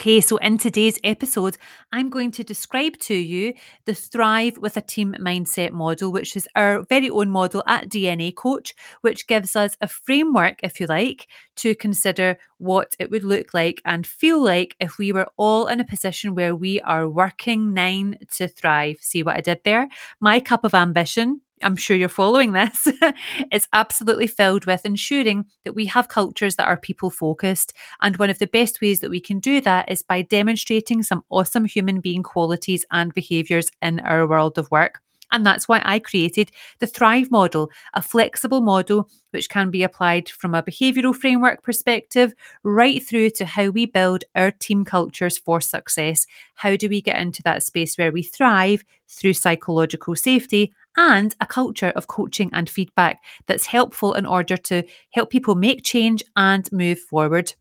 Okay, so in today's episode, I'm going to describe to you the Thrive with a Team Mindset model, which is our very own model at DNA Coach, which gives us a framework, if you like, to consider what it would look like and feel like if we were all in a position where we are working nine to thrive. See what I did there? My cup of ambition I'm sure you're following this, it's absolutely filled with ensuring that we have cultures that are people focused. And one of the best ways that we can do that is by demonstrating some awesome human being qualities and behaviors in our world of work. And that's why I created the Thrive model, a flexible model which can be applied from a behavioral framework perspective right through to how we build our team cultures for success. How do we get into that space where we thrive through psychological safety and a culture of coaching and feedback that's helpful in order to help people make change and move forward.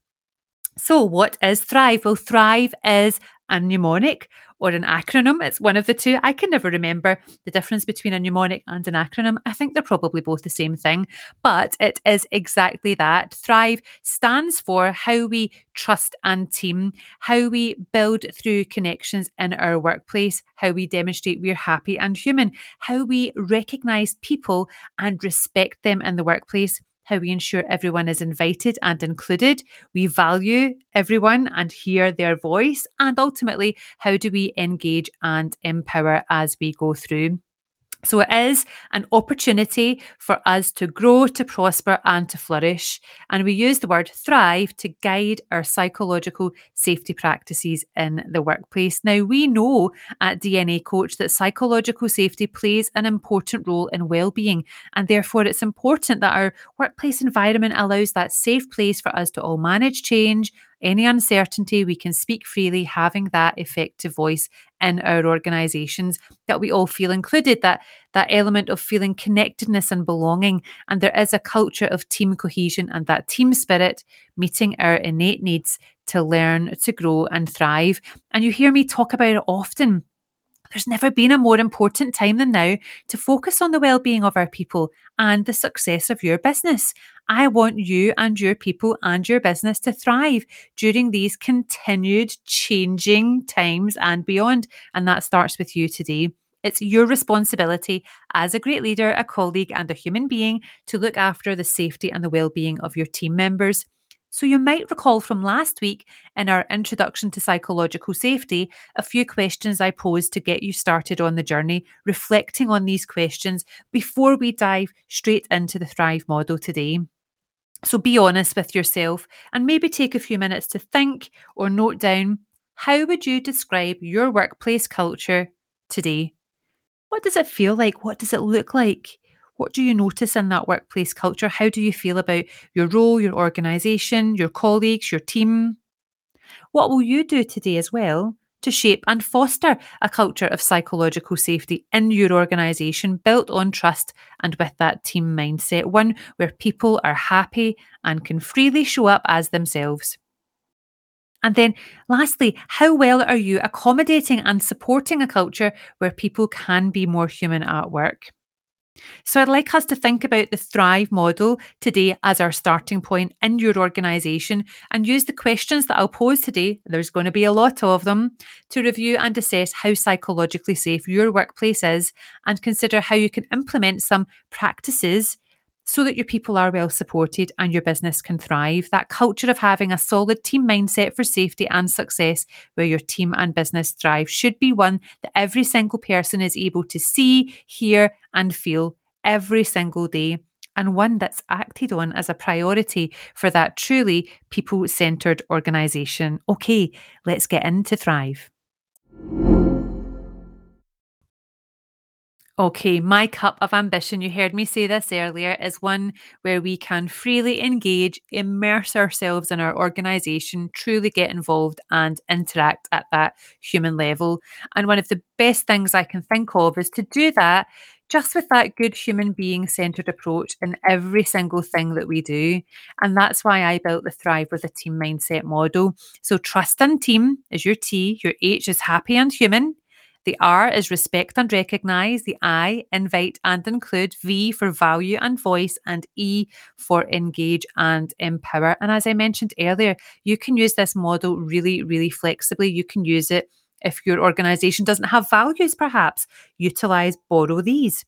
So, what is Thrive? Well, Thrive is a mnemonic or an acronym. It's one of the two. I can never remember the difference between a mnemonic and an acronym. I think they're probably both the same thing, but it is exactly that. Thrive stands for how we trust and team, how we build through connections in our workplace, how we demonstrate we're happy and human, how we recognize people and respect them in the workplace how we ensure everyone is invited and included. We value everyone and hear their voice. And ultimately, how do we engage and empower as we go through? So it is an opportunity for us to grow, to prosper, and to flourish. And we use the word thrive to guide our psychological safety practices in the workplace. Now, we know at DNA Coach that psychological safety plays an important role in well-being, and therefore it's important that our workplace environment allows that safe place for us to all manage change, any uncertainty, we can speak freely, having that effective voice in our organizations, that we all feel included, that that element of feeling connectedness and belonging. And there is a culture of team cohesion and that team spirit, meeting our innate needs to learn, to grow, and thrive. And you hear me talk about it often there's never been a more important time than now to focus on the well-being of our people and the success of your business. I want you and your people and your business to thrive during these continued changing times and beyond. And that starts with you today. It's your responsibility as a great leader, a colleague, and a human being to look after the safety and the well-being of your team members. So, you might recall from last week in our introduction to psychological safety, a few questions I posed to get you started on the journey, reflecting on these questions before we dive straight into the Thrive model today. So, be honest with yourself and maybe take a few minutes to think or note down how would you describe your workplace culture today? What does it feel like? What does it look like? What do you notice in that workplace culture? How do you feel about your role, your organisation, your colleagues, your team? What will you do today as well to shape and foster a culture of psychological safety in your organisation built on trust and with that team mindset, one where people are happy and can freely show up as themselves? And then, lastly, how well are you accommodating and supporting a culture where people can be more human at work? So I'd like us to think about the Thrive model today as our starting point in your organisation and use the questions that I'll pose today, there's going to be a lot of them, to review and assess how psychologically safe your workplace is and consider how you can implement some practices so that your people are well supported and your business can thrive. That culture of having a solid team mindset for safety and success, where your team and business thrive, should be one that every single person is able to see, hear, and feel every single day. And one that's acted on as a priority for that truly people centered organization. Okay, let's get into Thrive. Okay, my cup of ambition, you heard me say this earlier, is one where we can freely engage, immerse ourselves in our organization, truly get involved and interact at that human level. And one of the best things I can think of is to do that just with that good human being centered approach in every single thing that we do. And that's why I built the Thrive with a Team mindset model. So, trust and team is your T, your H is happy and human. The R is respect and recognize. The I, invite and include. V for value and voice. And E for engage and empower. And as I mentioned earlier, you can use this model really, really flexibly. You can use it if your organization doesn't have values, perhaps. Utilize, borrow these.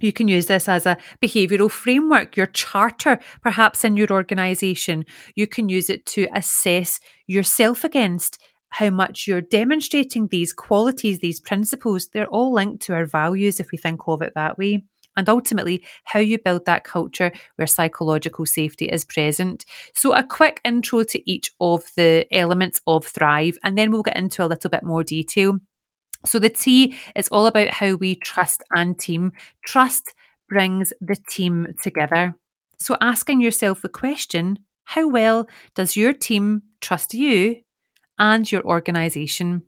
You can use this as a behavioral framework, your charter, perhaps in your organization. You can use it to assess yourself against how much you're demonstrating these qualities, these principles. They're all linked to our values if we think of it that way. And ultimately, how you build that culture where psychological safety is present. So, a quick intro to each of the elements of Thrive, and then we'll get into a little bit more detail. So the T is all about how we trust and team. Trust brings the team together. So asking yourself the question, how well does your team trust you and your organization?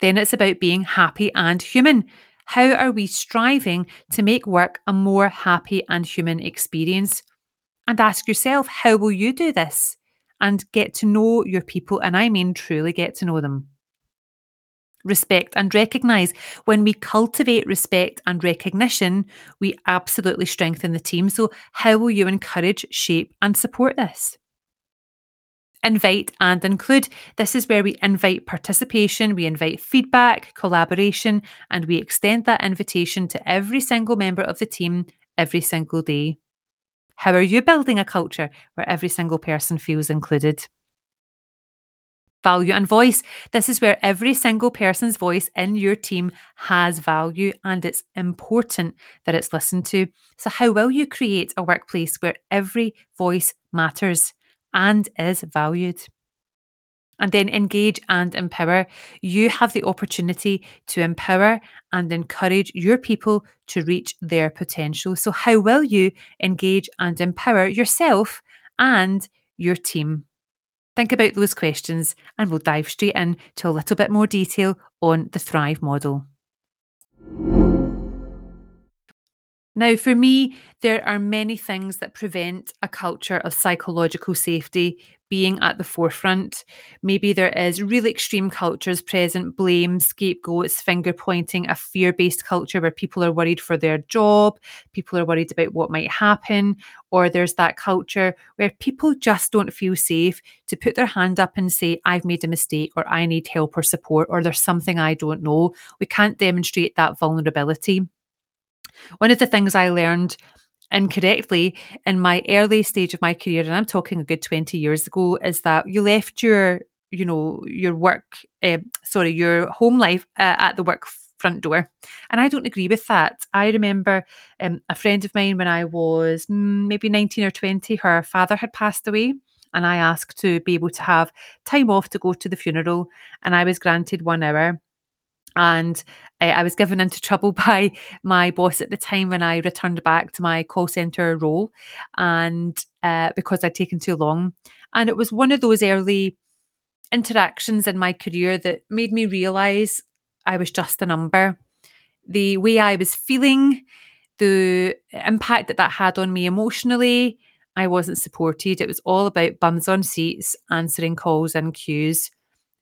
Then it's about being happy and human. How are we striving to make work a more happy and human experience? And ask yourself, how will you do this? And get to know your people, and I mean truly get to know them respect, and recognize. When we cultivate respect and recognition, we absolutely strengthen the team. So, how will you encourage, shape, and support this? Invite and include. This is where we invite participation, we invite feedback, collaboration, and we extend that invitation to every single member of the team every single day. How are you building a culture where every single person feels included? value and voice. This is where every single person's voice in your team has value and it's important that it's listened to. So, how will you create a workplace where every voice matters and is valued? And then engage and empower. You have the opportunity to empower and encourage your people to reach their potential. So, how will you engage and empower yourself and your team? Think about those questions and we'll dive straight in to a little bit more detail on the Thrive model. Now, for me, there are many things that prevent a culture of psychological safety being at the forefront. Maybe there is really extreme cultures present, blame, scapegoats, finger pointing, a fear based culture where people are worried for their job, people are worried about what might happen, or there's that culture where people just don't feel safe to put their hand up and say, I've made a mistake, or I need help or support, or there's something I don't know. We can't demonstrate that vulnerability. One of the things I learned incorrectly in my early stage of my career, and I'm talking a good 20 years ago, is that you left your, you know, your work, uh, sorry, your home life uh, at the work front door. And I don't agree with that. I remember um, a friend of mine when I was mm, maybe 19 or 20, her father had passed away. And I asked to be able to have time off to go to the funeral. And I was granted one hour and uh, I was given into trouble by my boss at the time when I returned back to my call center role, and uh, because I'd taken too long. And it was one of those early interactions in my career that made me realize I was just a number. The way I was feeling, the impact that that had on me emotionally, I wasn't supported. It was all about bums on seats, answering calls and queues.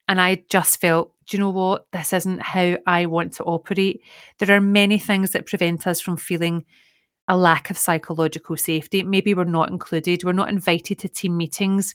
And I just felt, do you know what? This isn't how I want to operate. There are many things that prevent us from feeling a lack of psychological safety. Maybe we're not included, we're not invited to team meetings.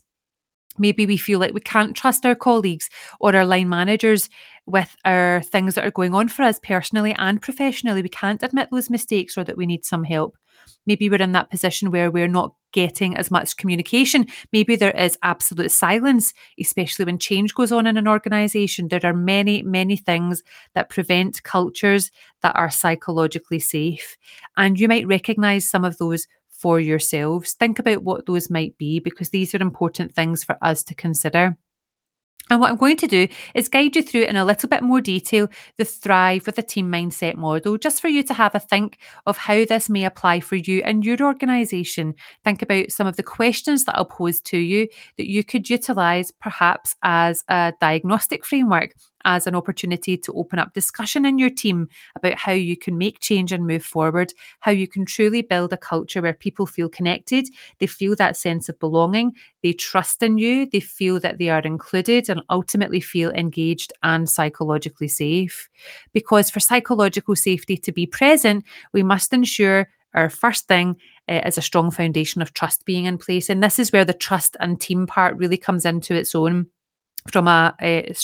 Maybe we feel like we can't trust our colleagues or our line managers with our things that are going on for us personally and professionally. We can't admit those mistakes or that we need some help. Maybe we're in that position where we're not getting as much communication. Maybe there is absolute silence, especially when change goes on in an organization. There are many, many things that prevent cultures that are psychologically safe. And you might recognize some of those for yourselves. Think about what those might be because these are important things for us to consider. And what I'm going to do is guide you through in a little bit more detail the Thrive with a Team Mindset model, just for you to have a think of how this may apply for you and your organisation. Think about some of the questions that I'll pose to you that you could utilise perhaps as a diagnostic framework as an opportunity to open up discussion in your team about how you can make change and move forward, how you can truly build a culture where people feel connected, they feel that sense of belonging, they trust in you, they feel that they are included, and ultimately feel engaged and psychologically safe. Because for psychological safety to be present, we must ensure our first thing uh, is a strong foundation of trust being in place. And this is where the trust and team part really comes into its own from a, a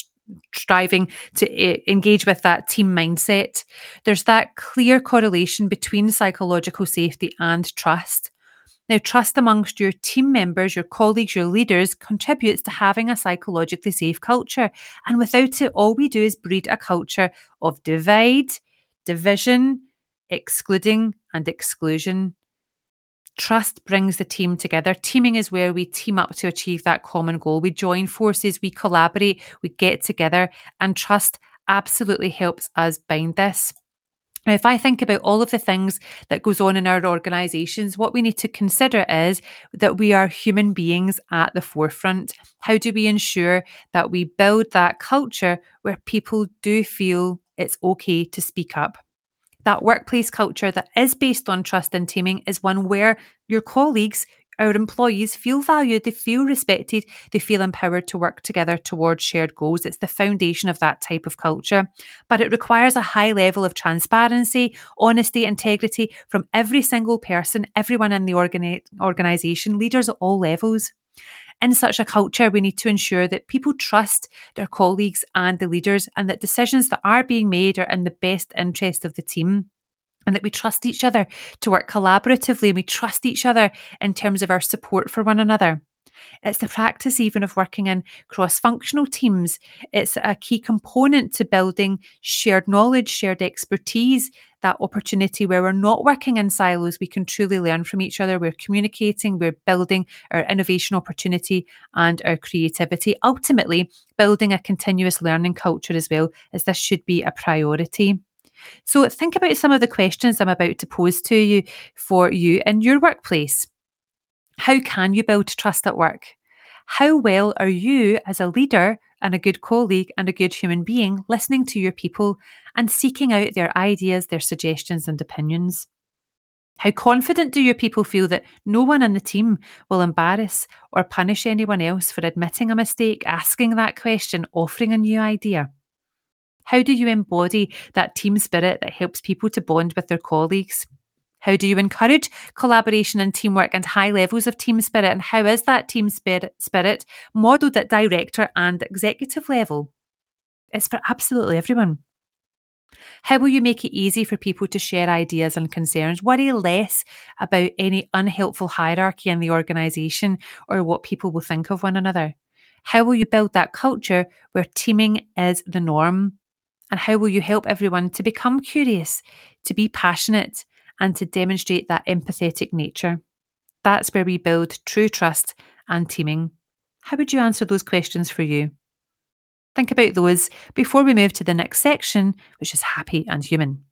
striving to uh, engage with that team mindset. There's that clear correlation between psychological safety and trust. Now, trust amongst your team members, your colleagues, your leaders contributes to having a psychologically safe culture. And without it, all we do is breed a culture of divide, division, excluding, and exclusion. Trust brings the team together. Teaming is where we team up to achieve that common goal. We join forces, we collaborate, we get together, and trust absolutely helps us bind this. Now, if I think about all of the things that goes on in our organizations, what we need to consider is that we are human beings at the forefront. How do we ensure that we build that culture where people do feel it's okay to speak up? That workplace culture that is based on trust and teaming is one where your colleagues, our employees feel valued, they feel respected, they feel empowered to work together towards shared goals. It's the foundation of that type of culture. But it requires a high level of transparency, honesty, integrity from every single person, everyone in the organi- organization, leaders at all levels. In such a culture, we need to ensure that people trust their colleagues and the leaders and that decisions that are being made are in the best interest of the team and that we trust each other to work collaboratively and we trust each other in terms of our support for one another. It's the practice even of working in cross functional teams. It's a key component to building shared knowledge, shared expertise, that opportunity where we're not working in silos. We can truly learn from each other. We're communicating, we're building our innovation opportunity and our creativity, ultimately, building a continuous learning culture as well, as this should be a priority. So, think about some of the questions I'm about to pose to you for you in your workplace. How can you build trust at work? How well are you as a leader and a good colleague and a good human being listening to your people and seeking out their ideas, their suggestions, and opinions? How confident do your people feel that no one in the team will embarrass or punish anyone else for admitting a mistake, asking that question, offering a new idea? How do you embody that team spirit that helps people to bond with their colleagues? How do you encourage collaboration and teamwork and high levels of team spirit? And how is that team spirit, modelled at director and executive level? It's for absolutely everyone. How will you make it easy for people to share ideas and concerns? Worry less about any unhelpful hierarchy in the organisation or what people will think of one another. How will you build that culture where teaming is the norm? And how will you help everyone to become curious, to be passionate, and to demonstrate that empathetic nature. That's where we build true trust and teaming. How would you answer those questions for you? Think about those before we move to the next section, which is happy and human.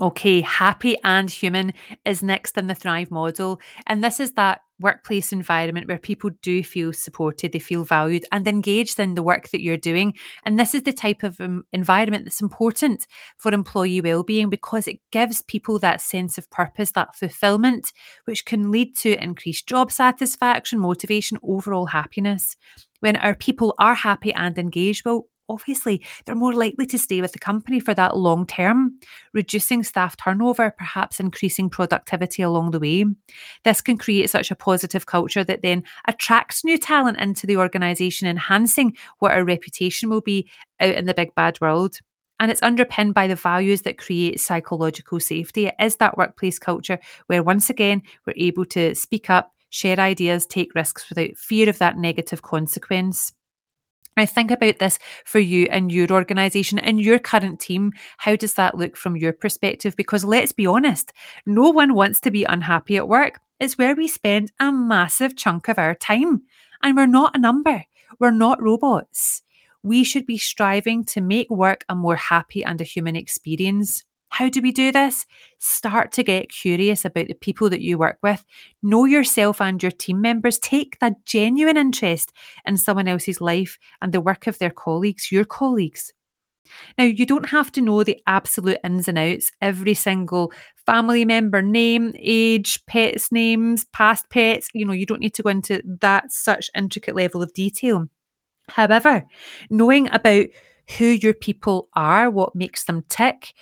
Okay, happy and human is next in the Thrive model. And this is that workplace environment where people do feel supported, they feel valued and engaged in the work that you're doing. And this is the type of um, environment that's important for employee well-being because it gives people that sense of purpose, that fulfillment, which can lead to increased job satisfaction, motivation, overall happiness. When our people are happy and engaged, well, obviously they're more likely to stay with the company for that long term, reducing staff turnover, perhaps increasing productivity along the way. This can create such a positive culture that then attracts new talent into the organisation, enhancing what our reputation will be out in the big bad world. And it's underpinned by the values that create psychological safety. It is that workplace culture where, once again, we're able to speak up, share ideas, take risks without fear of that negative consequence. Now, think about this for you and your organization and your current team. How does that look from your perspective? Because let's be honest, no one wants to be unhappy at work. It's where we spend a massive chunk of our time. And we're not a number, we're not robots. We should be striving to make work a more happy and a human experience. How do we do this? Start to get curious about the people that you work with. Know yourself and your team members. Take that genuine interest in someone else's life and the work of their colleagues, your colleagues. Now, you don't have to know the absolute ins and outs, every single family member name, age, pets' names, past pets. You know, you don't need to go into that such intricate level of detail. However, knowing about who your people are, what makes them tick,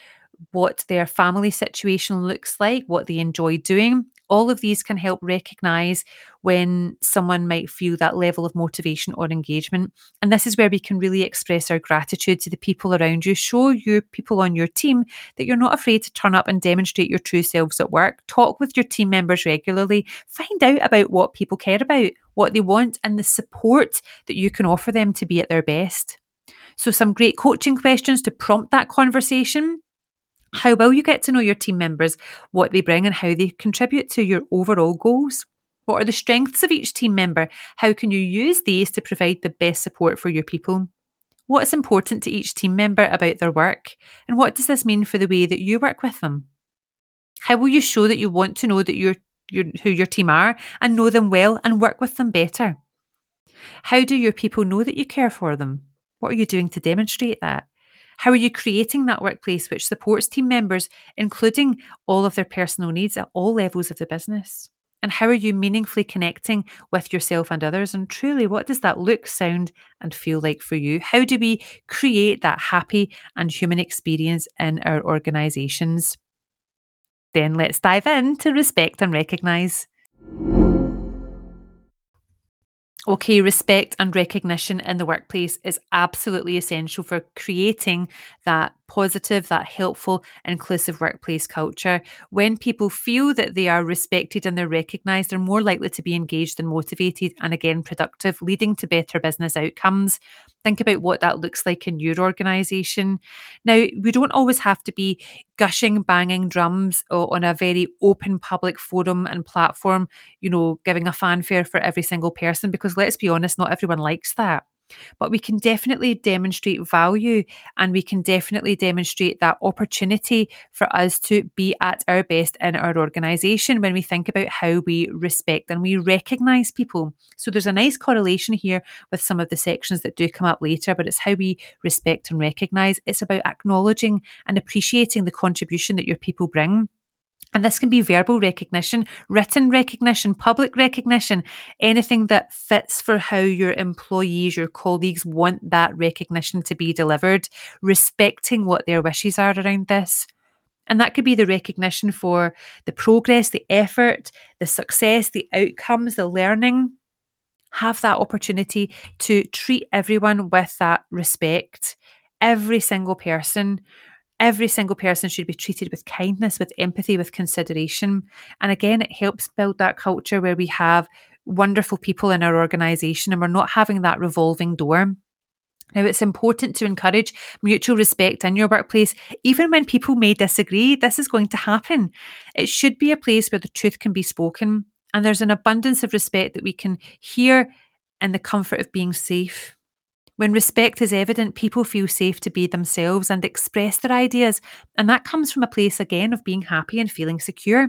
what their family situation looks like, what they enjoy doing. All of these can help recognize when someone might feel that level of motivation or engagement. And this is where we can really express our gratitude to the people around you. Show your people on your team that you're not afraid to turn up and demonstrate your true selves at work. Talk with your team members regularly. Find out about what people care about, what they want, and the support that you can offer them to be at their best. So, some great coaching questions to prompt that conversation. How will you get to know your team members, what they bring, and how they contribute to your overall goals? What are the strengths of each team member? How can you use these to provide the best support for your people? What is important to each team member about their work? And what does this mean for the way that you work with them? How will you show that you want to know that you're, you're, who your team are and know them well and work with them better? How do your people know that you care for them? What are you doing to demonstrate that? How are you creating that workplace which supports team members, including all of their personal needs at all levels of the business? And how are you meaningfully connecting with yourself and others? And truly, what does that look, sound, and feel like for you? How do we create that happy and human experience in our organizations? Then let's dive in to respect and recognize. Okay, respect and recognition in the workplace is absolutely essential for creating that positive, that helpful, inclusive workplace culture. When people feel that they are respected and they're recognized, they're more likely to be engaged and motivated and again productive, leading to better business outcomes. Think about what that looks like in your organization. Now, we don't always have to be gushing, banging drums on a very open public forum and platform, you know, giving a fanfare for every single person, because let's be honest, not everyone likes that. But we can definitely demonstrate value and we can definitely demonstrate that opportunity for us to be at our best in our organisation when we think about how we respect and we recognise people. So there's a nice correlation here with some of the sections that do come up later, but it's how we respect and recognise. It's about acknowledging and appreciating the contribution that your people bring. And this can be verbal recognition, written recognition, public recognition, anything that fits for how your employees, your colleagues want that recognition to be delivered, respecting what their wishes are around this. And that could be the recognition for the progress, the effort, the success, the outcomes, the learning. Have that opportunity to treat everyone with that respect, every single person every single person should be treated with kindness, with empathy, with consideration. And again, it helps build that culture where we have wonderful people in our organization and we're not having that revolving door. Now, it's important to encourage mutual respect in your workplace, even when people may disagree. This is going to happen. It should be a place where the truth can be spoken and there's an abundance of respect that we can hear in the comfort of being safe. When respect is evident, people feel safe to be themselves and express their ideas. And that comes from a place, again, of being happy and feeling secure.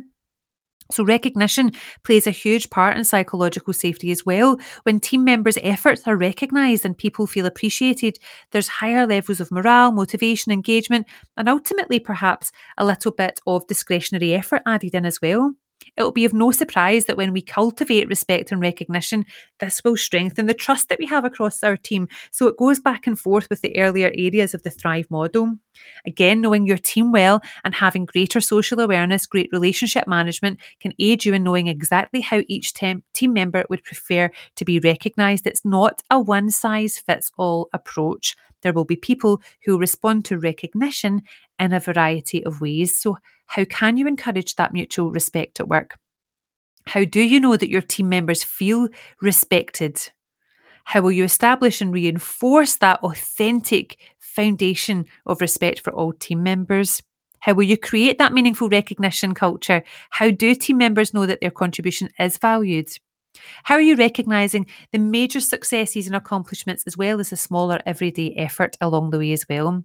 So, recognition plays a huge part in psychological safety as well. When team members' efforts are recognised and people feel appreciated, there's higher levels of morale, motivation, engagement, and ultimately, perhaps, a little bit of discretionary effort added in as well. It will be of no surprise that when we cultivate respect and recognition, this will strengthen the trust that we have across our team. So it goes back and forth with the earlier areas of the Thrive model. Again, knowing your team well and having greater social awareness, great relationship management can aid you in knowing exactly how each team member would prefer to be recognised. It's not a one size fits all approach. There will be people who respond to recognition in a variety of ways. So, how can you encourage that mutual respect at work? How do you know that your team members feel respected? How will you establish and reinforce that authentic foundation of respect for all team members? How will you create that meaningful recognition culture? How do team members know that their contribution is valued? How are you recognizing the major successes and accomplishments as well as the smaller everyday effort along the way as well?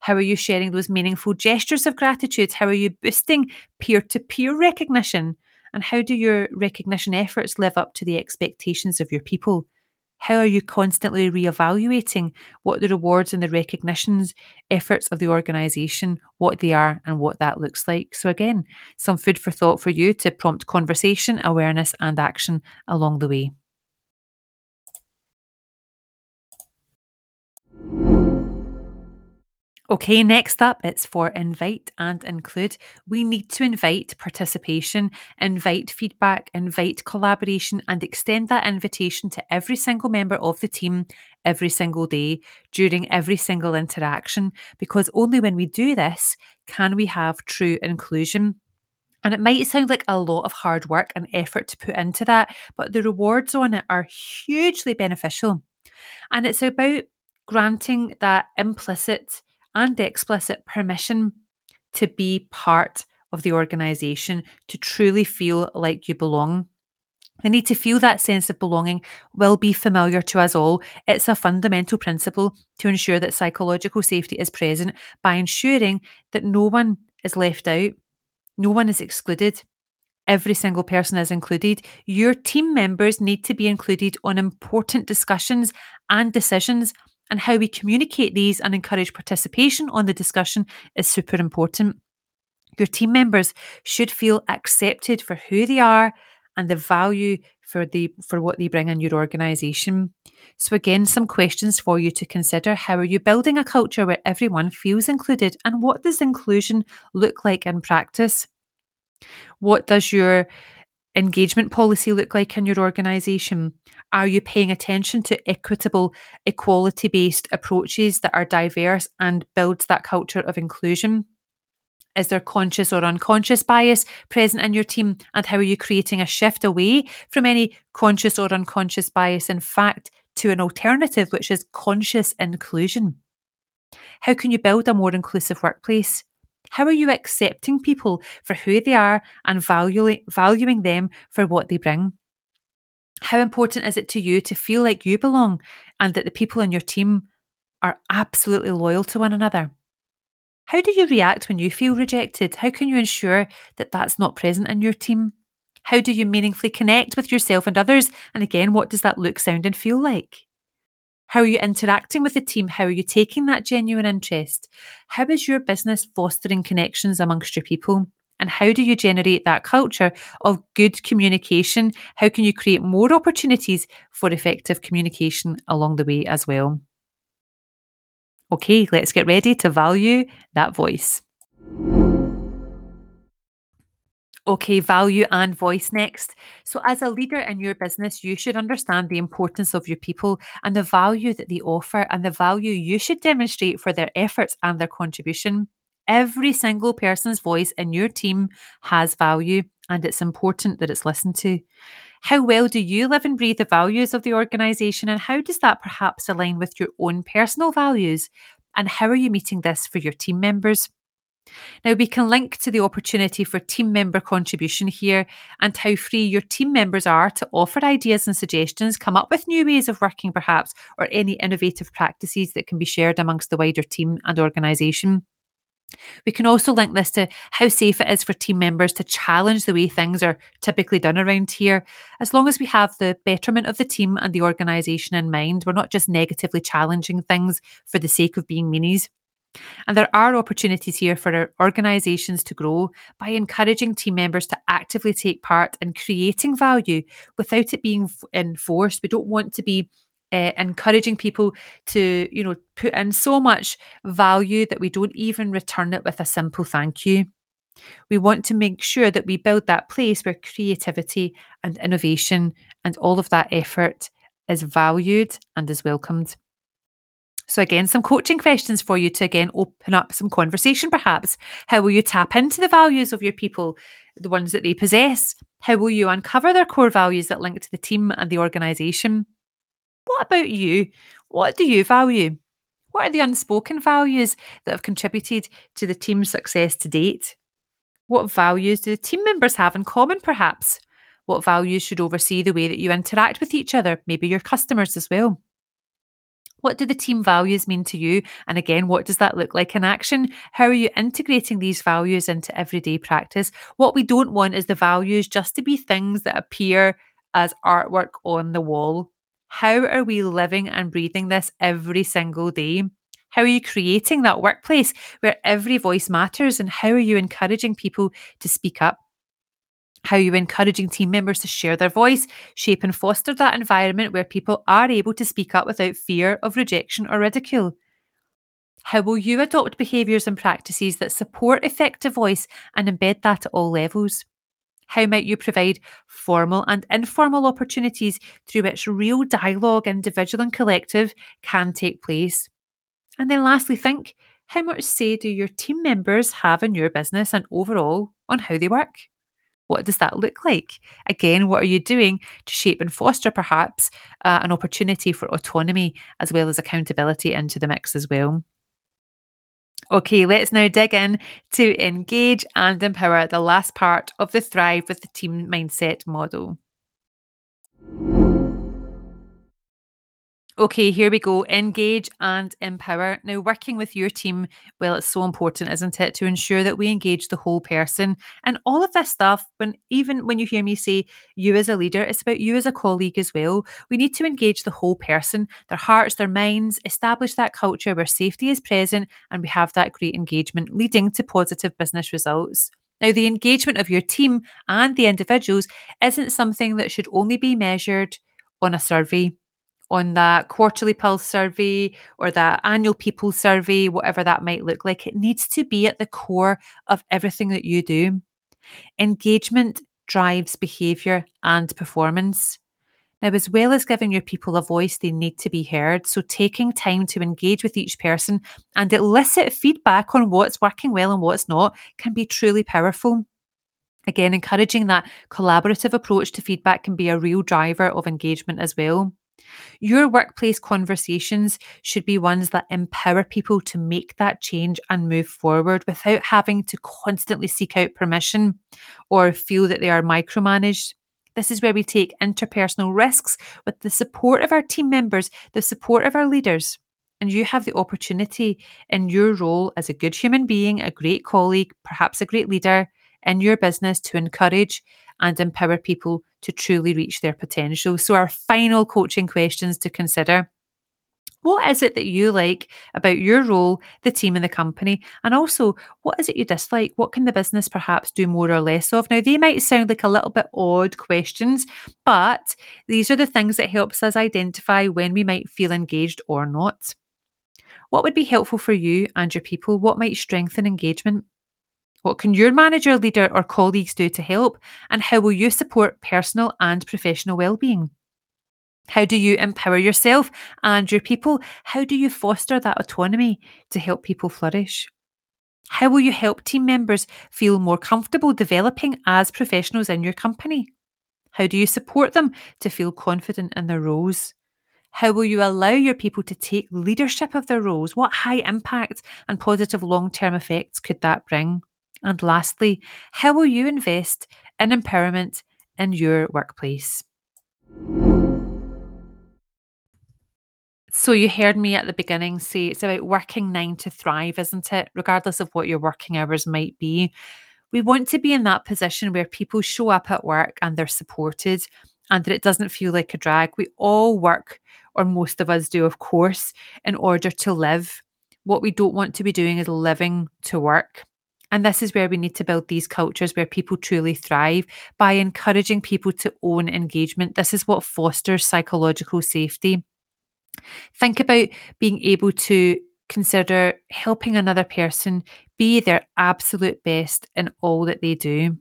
How are you sharing those meaningful gestures of gratitude? How are you boosting peer to peer recognition? And how do your recognition efforts live up to the expectations of your people? How are you constantly re-evaluating what the rewards and the recognitions efforts of the organisation, what they are and what that looks like? So again, some food for thought for you to prompt conversation, awareness and action along the way. Okay, next up, it's for invite and include. We need to invite participation, invite feedback, invite collaboration, and extend that invitation to every single member of the team every single day during every single interaction. Because only when we do this can we have true inclusion. And it might sound like a lot of hard work and effort to put into that, but the rewards on it are hugely beneficial. And it's about granting that implicit and explicit permission to be part of the organisation, to truly feel like you belong. The need to feel that sense of belonging will be familiar to us all. It's a fundamental principle to ensure that psychological safety is present by ensuring that no one is left out, no one is excluded. Every single person is included. Your team members need to be included on important discussions and decisions and how we communicate these and encourage participation on the discussion is super important. Your team members should feel accepted for who they are and the value for the for what they bring in your organization. So again, some questions for you to consider. How are you building a culture where everyone feels included and what does inclusion look like in practice? What does your engagement policy look like in your organization? Are you paying attention to equitable, equality based approaches that are diverse and builds that culture of inclusion? Is there conscious or unconscious bias present in your team? And how are you creating a shift away from any conscious or unconscious bias, in fact, to an alternative, which is conscious inclusion? How can you build a more inclusive workplace? How are you accepting people for who they are and valuing, valuing them for what they bring? How important is it to you to feel like you belong and that the people in your team are absolutely loyal to one another? How do you react when you feel rejected? How can you ensure that that's not present in your team? How do you meaningfully connect with yourself and others? And again, what does that look, sound, and feel like? How are you interacting with the team? How are you taking that genuine interest? How is your business fostering connections amongst your people? And how do you generate that culture of good communication? How can you create more opportunities for effective communication along the way as well? Okay, let's get ready to value that voice. Okay, value and voice next. So, as a leader in your business, you should understand the importance of your people and the value that they offer and the value you should demonstrate for their efforts and their contribution. Every single person's voice in your team has value, and it's important that it's listened to. How well do you live and breathe the values of the organisation, and how does that perhaps align with your own personal values? And how are you meeting this for your team members? Now, we can link to the opportunity for team member contribution here and how free your team members are to offer ideas and suggestions, come up with new ways of working, perhaps, or any innovative practices that can be shared amongst the wider team and organisation. We can also link this to how safe it is for team members to challenge the way things are typically done around here. As long as we have the betterment of the team and the organisation in mind, we're not just negatively challenging things for the sake of being meanies. And there are opportunities here for our organisations to grow by encouraging team members to actively take part in creating value without it being enforced. We don't want to be uh, encouraging people to, you know, put in so much value that we don't even return it with a simple thank you. We want to make sure that we build that place where creativity and innovation and all of that effort is valued and is welcomed. So, again, some coaching questions for you to again open up some conversation, perhaps. How will you tap into the values of your people, the ones that they possess? How will you uncover their core values that link to the team and the organisation? What about you? What do you value? What are the unspoken values that have contributed to the team's success to date? What values do the team members have in common, perhaps? What values should oversee the way that you interact with each other, maybe your customers as well? What do the team values mean to you? And again, what does that look like in action? How are you integrating these values into everyday practice? What we don't want is the values just to be things that appear as artwork on the wall. How are we living and breathing this every single day? How are you creating that workplace where every voice matters? And how are you encouraging people to speak up? How are you encouraging team members to share their voice, shape and foster that environment where people are able to speak up without fear of rejection or ridicule? How will you adopt behaviours and practices that support effective voice and embed that at all levels? How might you provide formal and informal opportunities through which real dialogue, individual and collective, can take place? And then lastly, think how much say do your team members have in your business and overall on how they work? What does that look like? Again, what are you doing to shape and foster perhaps uh, an opportunity for autonomy as well as accountability into the mix as well? Okay, let's now dig in to engage and empower the last part of the Thrive with the Team Mindset model. Okay, here we go. Engage and empower. Now, working with your team, well, it's so important, isn't it, to ensure that we engage the whole person. And all of this stuff, when even when you hear me say you as a leader, it's about you as a colleague as well. We need to engage the whole person, their hearts, their minds, establish that culture where safety is present and we have that great engagement leading to positive business results. Now, the engagement of your team and the individuals isn't something that should only be measured on a survey on that quarterly pulse survey or that annual people survey, whatever that might look like. It needs to be at the core of everything that you do. Engagement drives behavior and performance. Now, as well as giving your people a voice, they need to be heard. So, taking time to engage with each person and elicit feedback on what's working well and what's not can be truly powerful. Again, encouraging that collaborative approach to feedback can be a real driver of engagement as well. Your workplace conversations should be ones that empower people to make that change and move forward without having to constantly seek out permission or feel that they are micromanaged. This is where we take interpersonal risks with the support of our team members, the support of our leaders. And you have the opportunity in your role as a good human being, a great colleague, perhaps a great leader in your business to encourage and empower people to truly reach their potential. So, our final coaching questions to consider. What is it that you like about your role, the team, and the company? And also, what is it you dislike? What can the business perhaps do more or less of? Now, they might sound like a little bit odd questions, but these are the things that helps us identify when we might feel engaged or not. What would be helpful for you and your people? What might strengthen engagement? What can your manager, leader, or colleagues do to help? And how will you support personal and professional well-being? How do you empower yourself and your people? How do you foster that autonomy to help people flourish? How will you help team members feel more comfortable developing as professionals in your company? How do you support them to feel confident in their roles? How will you allow your people to take leadership of their roles? What high impact and positive long term effects could that bring? And lastly, how will you invest in empowerment in your workplace? So, you heard me at the beginning say it's about working nine to thrive, isn't it? Regardless of what your working hours might be. We want to be in that position where people show up at work and they're supported and that it doesn't feel like a drag. We all work, or most of us do, of course, in order to live. What we don't want to be doing is living to work. And this is where we need to build these cultures where people truly thrive by encouraging people to own engagement. This is what fosters psychological safety. Think about being able to consider helping another person be their absolute best in all that they do.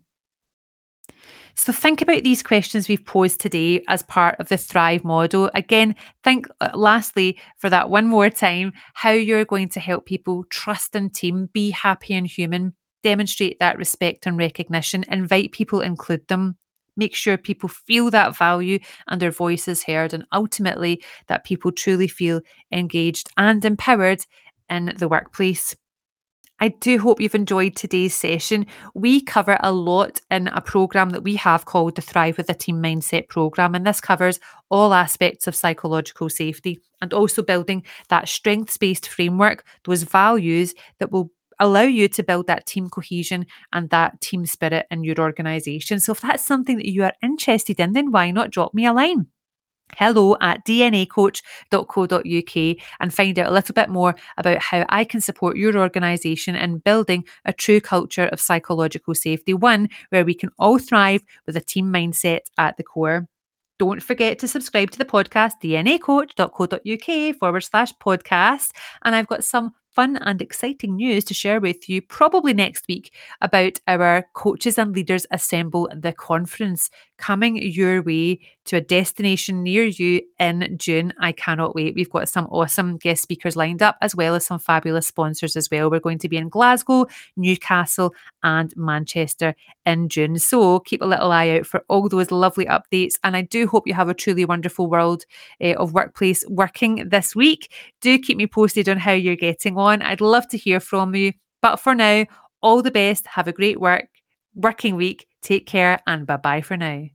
So think about these questions we've posed today as part of the Thrive model. Again, think uh, lastly for that one more time how you're going to help people trust and team, be happy and human, demonstrate that respect and recognition, invite people, include them. Make sure people feel that value and their voice is heard, and ultimately that people truly feel engaged and empowered in the workplace. I do hope you've enjoyed today's session. We cover a lot in a program that we have called the Thrive with a Team Mindset program, and this covers all aspects of psychological safety and also building that strengths based framework, those values that will allow you to build that team cohesion and that team spirit in your organization. So, if that's something that you are interested in, then why not drop me a line? Hello at dnacoach.co.uk and find out a little bit more about how I can support your organisation in building a true culture of psychological safety, one where we can all thrive with a team mindset at the core. Don't forget to subscribe to the podcast, dnacoach.co.uk forward slash podcast. And I've got some fun and exciting news to share with you probably next week about our Coaches and Leaders Assemble the conference coming your way to a destination near you in June. I cannot wait. We've got some awesome guest speakers lined up, as well as some fabulous sponsors as well. We're going to be in Glasgow, Newcastle, and Manchester in June. So keep a little eye out for all those lovely updates. And I do hope you have a truly wonderful world uh, of workplace working this week. Do keep me posted on how you're getting on. I'd love to hear from you. But for now, all the best. Have a great work working week. Take care and bye bye for now.